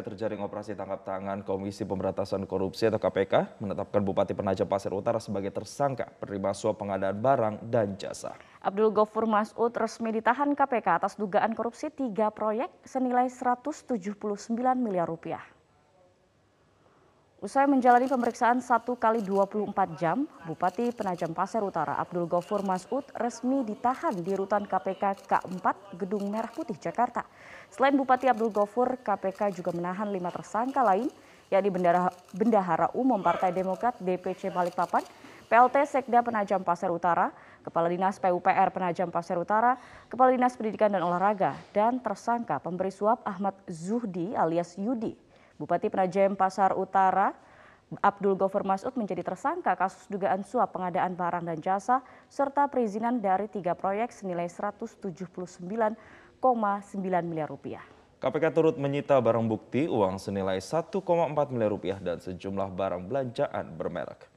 usai terjaring operasi tangkap tangan Komisi Pemberantasan Korupsi atau KPK menetapkan Bupati Penajam Pasir Utara sebagai tersangka penerima suap pengadaan barang dan jasa. Abdul Gofur Masud resmi ditahan KPK atas dugaan korupsi tiga proyek senilai 179 miliar rupiah. Usai menjalani pemeriksaan satu kali 24 jam, Bupati Penajam Pasir Utara Abdul Gofur Masud resmi ditahan di rutan KPK K4 Gedung Merah Putih, Jakarta. Selain Bupati Abdul Gofur, KPK juga menahan lima tersangka lain, yakni Bendahara Umum Partai Demokrat DPC Balikpapan, PLT Sekda Penajam Pasir Utara, Kepala Dinas PUPR Penajam Pasir Utara, Kepala Dinas Pendidikan dan Olahraga, dan tersangka pemberi suap Ahmad Zuhdi alias Yudi. Bupati Penajam Pasar Utara Abdul Gofur Masud menjadi tersangka kasus dugaan suap pengadaan barang dan jasa serta perizinan dari tiga proyek senilai 179,9 miliar rupiah. KPK turut menyita barang bukti uang senilai 1,4 miliar rupiah dan sejumlah barang belanjaan bermerek.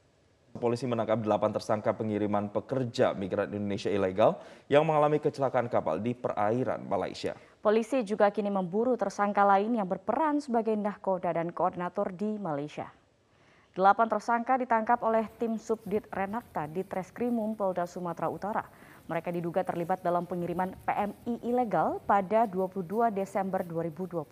Polisi menangkap delapan tersangka pengiriman pekerja migran Indonesia ilegal yang mengalami kecelakaan kapal di perairan Malaysia. Polisi juga kini memburu tersangka lain yang berperan sebagai nahkoda dan koordinator di Malaysia. Delapan tersangka ditangkap oleh tim Subdit Renakta di Treskrimum Polda Sumatera Utara. Mereka diduga terlibat dalam pengiriman PMI ilegal pada 22 Desember 2021.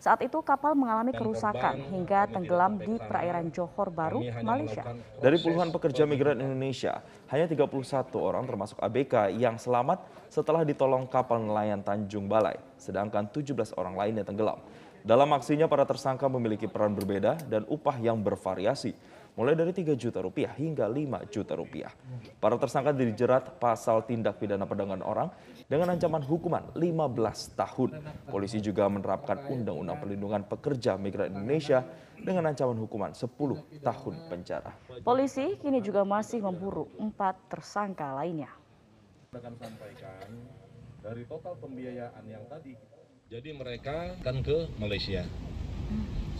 Saat itu kapal mengalami kerusakan hingga tenggelam di perairan Johor Baru, Malaysia. Dari puluhan pekerja migran Indonesia, hanya 31 orang termasuk ABK yang selamat setelah ditolong kapal nelayan Tanjung Balai, sedangkan 17 orang lainnya tenggelam. Dalam aksinya para tersangka memiliki peran berbeda dan upah yang bervariasi mulai dari 3 juta rupiah hingga 5 juta rupiah. Para tersangka dijerat pasal tindak pidana perdagangan orang dengan ancaman hukuman 15 tahun. Polisi juga menerapkan Undang-Undang Perlindungan Pekerja Migran Indonesia dengan ancaman hukuman 10 tahun penjara. Polisi kini juga masih memburu empat tersangka lainnya. akan sampaikan dari total pembiayaan yang tadi jadi mereka akan ke Malaysia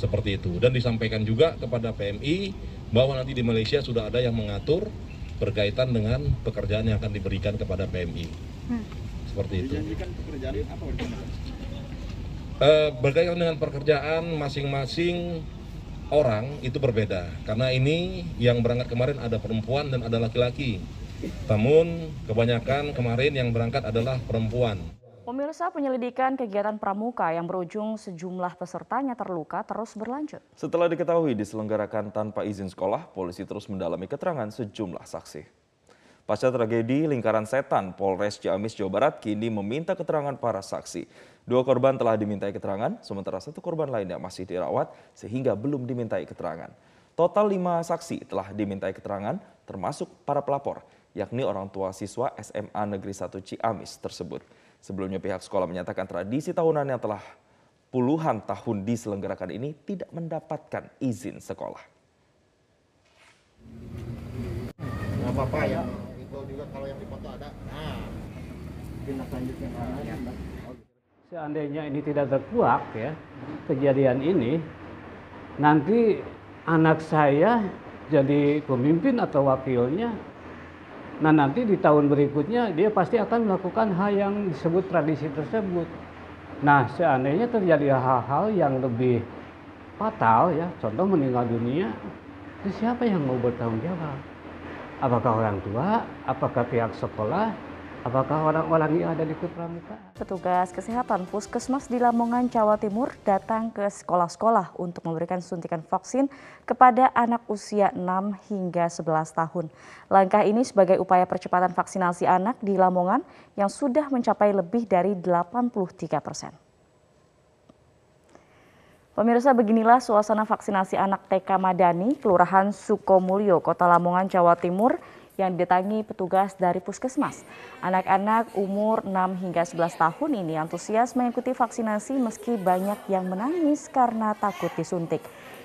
seperti itu dan disampaikan juga kepada PMI bahwa nanti di Malaysia sudah ada yang mengatur berkaitan dengan pekerjaan yang akan diberikan kepada PMI. Hmm. Seperti itu. Uh, berkaitan dengan pekerjaan masing-masing orang itu berbeda karena ini yang berangkat kemarin ada perempuan dan ada laki-laki. Namun kebanyakan kemarin yang berangkat adalah perempuan. Pemirsa penyelidikan kegiatan pramuka yang berujung sejumlah pesertanya terluka terus berlanjut. Setelah diketahui diselenggarakan tanpa izin sekolah, polisi terus mendalami keterangan sejumlah saksi. Pasca tragedi lingkaran setan, Polres Ciamis, Jawa Barat kini meminta keterangan para saksi. Dua korban telah dimintai keterangan, sementara satu korban lainnya masih dirawat sehingga belum dimintai keterangan. Total lima saksi telah dimintai keterangan, termasuk para pelapor, yakni orang tua siswa SMA Negeri 1 Ciamis tersebut. Sebelumnya pihak sekolah menyatakan tradisi tahunan yang telah puluhan tahun diselenggarakan ini tidak mendapatkan izin sekolah. Nggak apa-apa ya. Itu juga kalau yang dipoto ada. Nah, tindak lanjut yang lain. Seandainya ini tidak terkuak ya, kejadian ini, nanti anak saya jadi pemimpin atau wakilnya Nah nanti di tahun berikutnya dia pasti akan melakukan hal yang disebut tradisi tersebut. Nah seandainya terjadi hal-hal yang lebih fatal ya, contoh meninggal dunia, itu siapa yang mau bertanggung jawab? Apakah orang tua? Apakah pihak sekolah? Apakah orang-orang yang ada di Kupramuka? Petugas kesehatan Puskesmas di Lamongan, Jawa Timur datang ke sekolah-sekolah untuk memberikan suntikan vaksin kepada anak usia 6 hingga 11 tahun. Langkah ini sebagai upaya percepatan vaksinasi anak di Lamongan yang sudah mencapai lebih dari 83 persen. Pemirsa beginilah suasana vaksinasi anak TK Madani, Kelurahan Sukomulyo, Kota Lamongan, Jawa Timur yang didatangi petugas dari puskesmas. Anak-anak umur 6 hingga 11 tahun ini antusias mengikuti vaksinasi meski banyak yang menangis karena takut disuntik.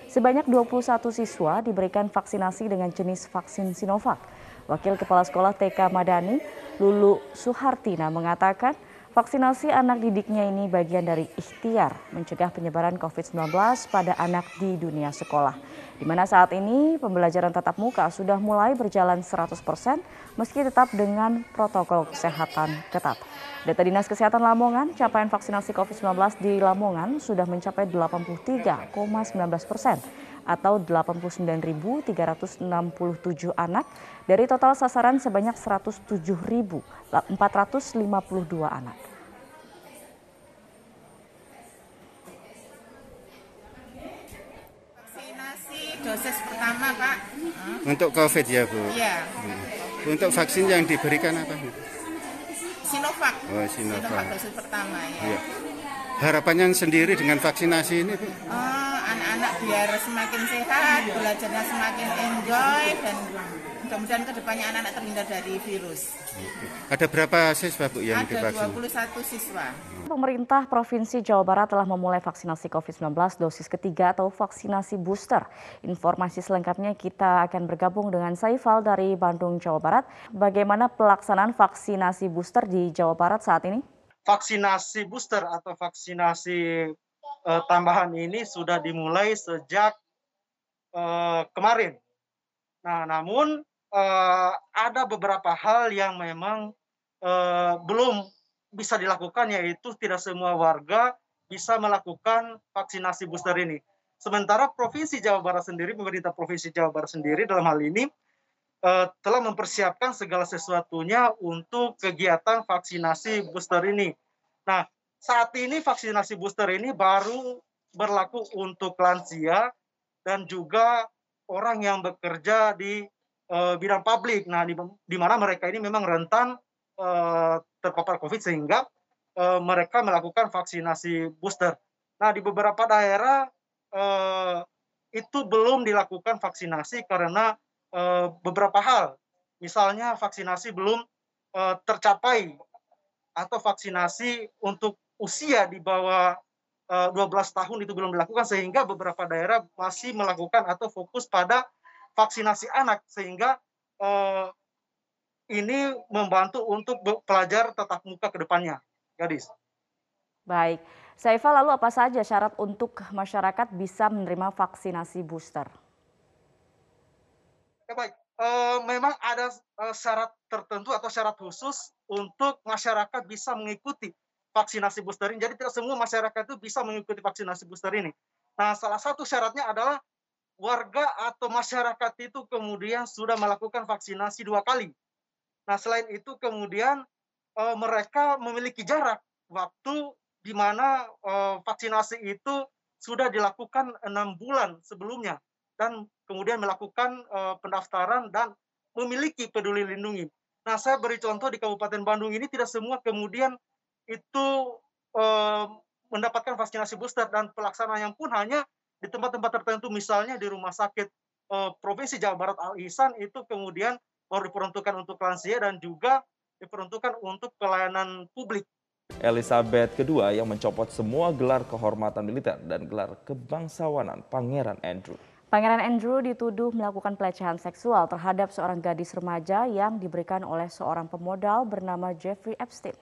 Sebanyak 21 siswa diberikan vaksinasi dengan jenis vaksin Sinovac. Wakil Kepala Sekolah TK Madani, Lulu Suhartina mengatakan Vaksinasi anak didiknya ini bagian dari ikhtiar mencegah penyebaran COVID-19 pada anak di dunia sekolah. Di mana saat ini pembelajaran tatap muka sudah mulai berjalan 100% meski tetap dengan protokol kesehatan ketat. Data Dinas Kesehatan Lamongan, capaian vaksinasi COVID-19 di Lamongan sudah mencapai 83,19 persen atau 89.367 anak dari total sasaran sebanyak 107.452 anak. Vaksinasi dosis pertama, Pak. Untuk COVID ya Bu. Iya, Untuk vaksin yang diberikan apa Bu? Sinovac. Oh, Sinovac. dosis pertama ya. Iya. Harapannya sendiri dengan vaksinasi ini Bu? Oh, anak-anak biar semakin sehat, belajarnya semakin enjoy dan mudah-mudahan ke depannya anak-anak terhindar dari virus. Ada berapa siswa Bu yang Ada divaksin? 21 siswa. Pemerintah Provinsi Jawa Barat telah memulai vaksinasi COVID-19 dosis ketiga atau vaksinasi booster. Informasi selengkapnya kita akan bergabung dengan Saifal dari Bandung, Jawa Barat. Bagaimana pelaksanaan vaksinasi booster di Jawa Barat saat ini? vaksinasi booster atau vaksinasi eh, tambahan ini sudah dimulai sejak eh, kemarin. Nah, namun eh, ada beberapa hal yang memang eh, belum bisa dilakukan, yaitu tidak semua warga bisa melakukan vaksinasi booster ini. Sementara Provinsi Jawa Barat sendiri, pemerintah Provinsi Jawa Barat sendiri dalam hal ini eh, telah mempersiapkan segala sesuatunya untuk kegiatan vaksinasi booster ini. Nah, saat ini vaksinasi booster ini baru berlaku untuk lansia dan juga orang yang bekerja di eh, bidang publik. Nah, di, di mana mereka ini memang rentan eh, terpapar COVID sehingga eh, mereka melakukan vaksinasi booster. Nah, di beberapa daerah eh, itu belum dilakukan vaksinasi karena eh, beberapa hal. Misalnya vaksinasi belum eh, tercapai atau vaksinasi untuk usia di bawah eh, 12 tahun itu belum dilakukan sehingga beberapa daerah masih melakukan atau fokus pada vaksinasi anak sehingga eh, ini membantu untuk pelajar tatap muka ke depannya. Gadis. Baik, Saifal lalu apa saja syarat untuk masyarakat bisa menerima vaksinasi booster? Ya baik, Eh, memang ada eh, syarat tertentu atau syarat khusus untuk masyarakat bisa mengikuti vaksinasi booster ini. Jadi tidak semua masyarakat itu bisa mengikuti vaksinasi booster ini. Nah, salah satu syaratnya adalah warga atau masyarakat itu kemudian sudah melakukan vaksinasi dua kali. Nah, selain itu kemudian eh, mereka memiliki jarak waktu di mana eh, vaksinasi itu sudah dilakukan enam bulan sebelumnya dan kemudian melakukan eh, pendaftaran dan memiliki peduli lindungi. Nah, saya beri contoh di Kabupaten Bandung ini tidak semua kemudian itu eh, mendapatkan vaksinasi booster dan pelaksanaannya pun hanya di tempat-tempat tertentu, misalnya di Rumah Sakit eh, Provinsi Jawa Barat Al Ihsan itu kemudian baru diperuntukkan untuk lansia dan juga diperuntukkan untuk pelayanan publik. Elizabeth II yang mencopot semua gelar kehormatan militer dan gelar kebangsawanan Pangeran Andrew. Pangeran Andrew dituduh melakukan pelecehan seksual terhadap seorang gadis remaja yang diberikan oleh seorang pemodal bernama Jeffrey Epstein.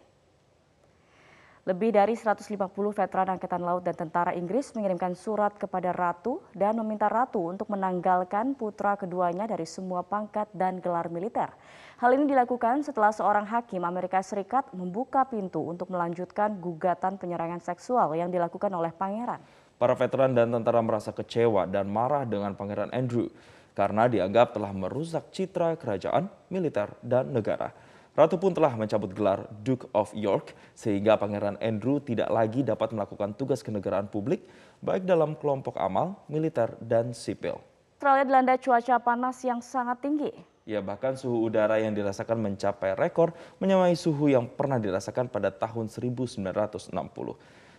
Lebih dari 150 veteran Angkatan Laut dan Tentara Inggris mengirimkan surat kepada Ratu dan meminta Ratu untuk menanggalkan putra keduanya dari semua pangkat dan gelar militer. Hal ini dilakukan setelah seorang hakim Amerika Serikat membuka pintu untuk melanjutkan gugatan penyerangan seksual yang dilakukan oleh pangeran. Para veteran dan tentara merasa kecewa dan marah dengan Pangeran Andrew karena dianggap telah merusak citra kerajaan, militer, dan negara. Ratu pun telah mencabut gelar Duke of York sehingga Pangeran Andrew tidak lagi dapat melakukan tugas kenegaraan publik baik dalam kelompok amal, militer, dan sipil. Australia dilanda cuaca panas yang sangat tinggi. Ya bahkan suhu udara yang dirasakan mencapai rekor menyamai suhu yang pernah dirasakan pada tahun 1960.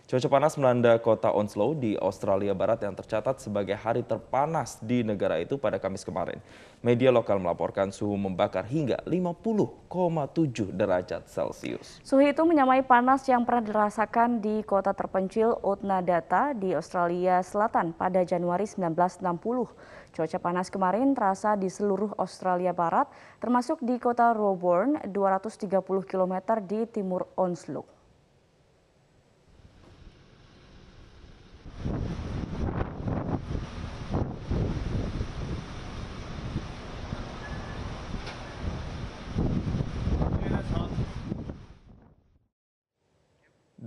Cuaca panas melanda kota Onslow di Australia Barat yang tercatat sebagai hari terpanas di negara itu pada Kamis kemarin. Media lokal melaporkan suhu membakar hingga 50,7 derajat Celcius. Suhu itu menyamai panas yang pernah dirasakan di kota terpencil Ootnadata di Australia Selatan pada Januari 1960. Cuaca panas kemarin terasa di seluruh Australia Barat, termasuk di kota Roebourne, 230 km di timur Onslow.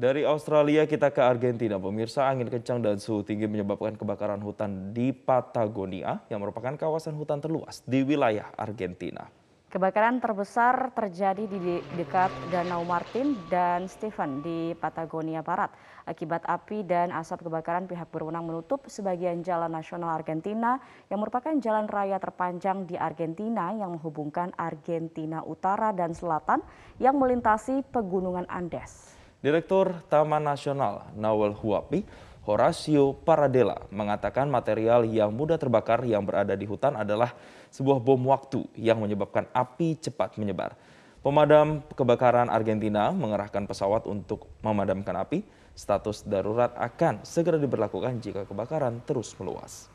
Dari Australia kita ke Argentina. Pemirsa angin kencang dan suhu tinggi menyebabkan kebakaran hutan di Patagonia yang merupakan kawasan hutan terluas di wilayah Argentina. Kebakaran terbesar terjadi di dekat Danau Martin dan Stephen di Patagonia Barat. Akibat api dan asap kebakaran, pihak berwenang menutup sebagian jalan nasional Argentina yang merupakan jalan raya terpanjang di Argentina yang menghubungkan Argentina Utara dan Selatan yang melintasi pegunungan Andes. Direktur Taman Nasional Nawal Huapi Horacio Paradela mengatakan material yang mudah terbakar yang berada di hutan adalah sebuah bom waktu yang menyebabkan api cepat menyebar. Pemadam kebakaran Argentina mengerahkan pesawat untuk memadamkan api. Status darurat akan segera diberlakukan jika kebakaran terus meluas.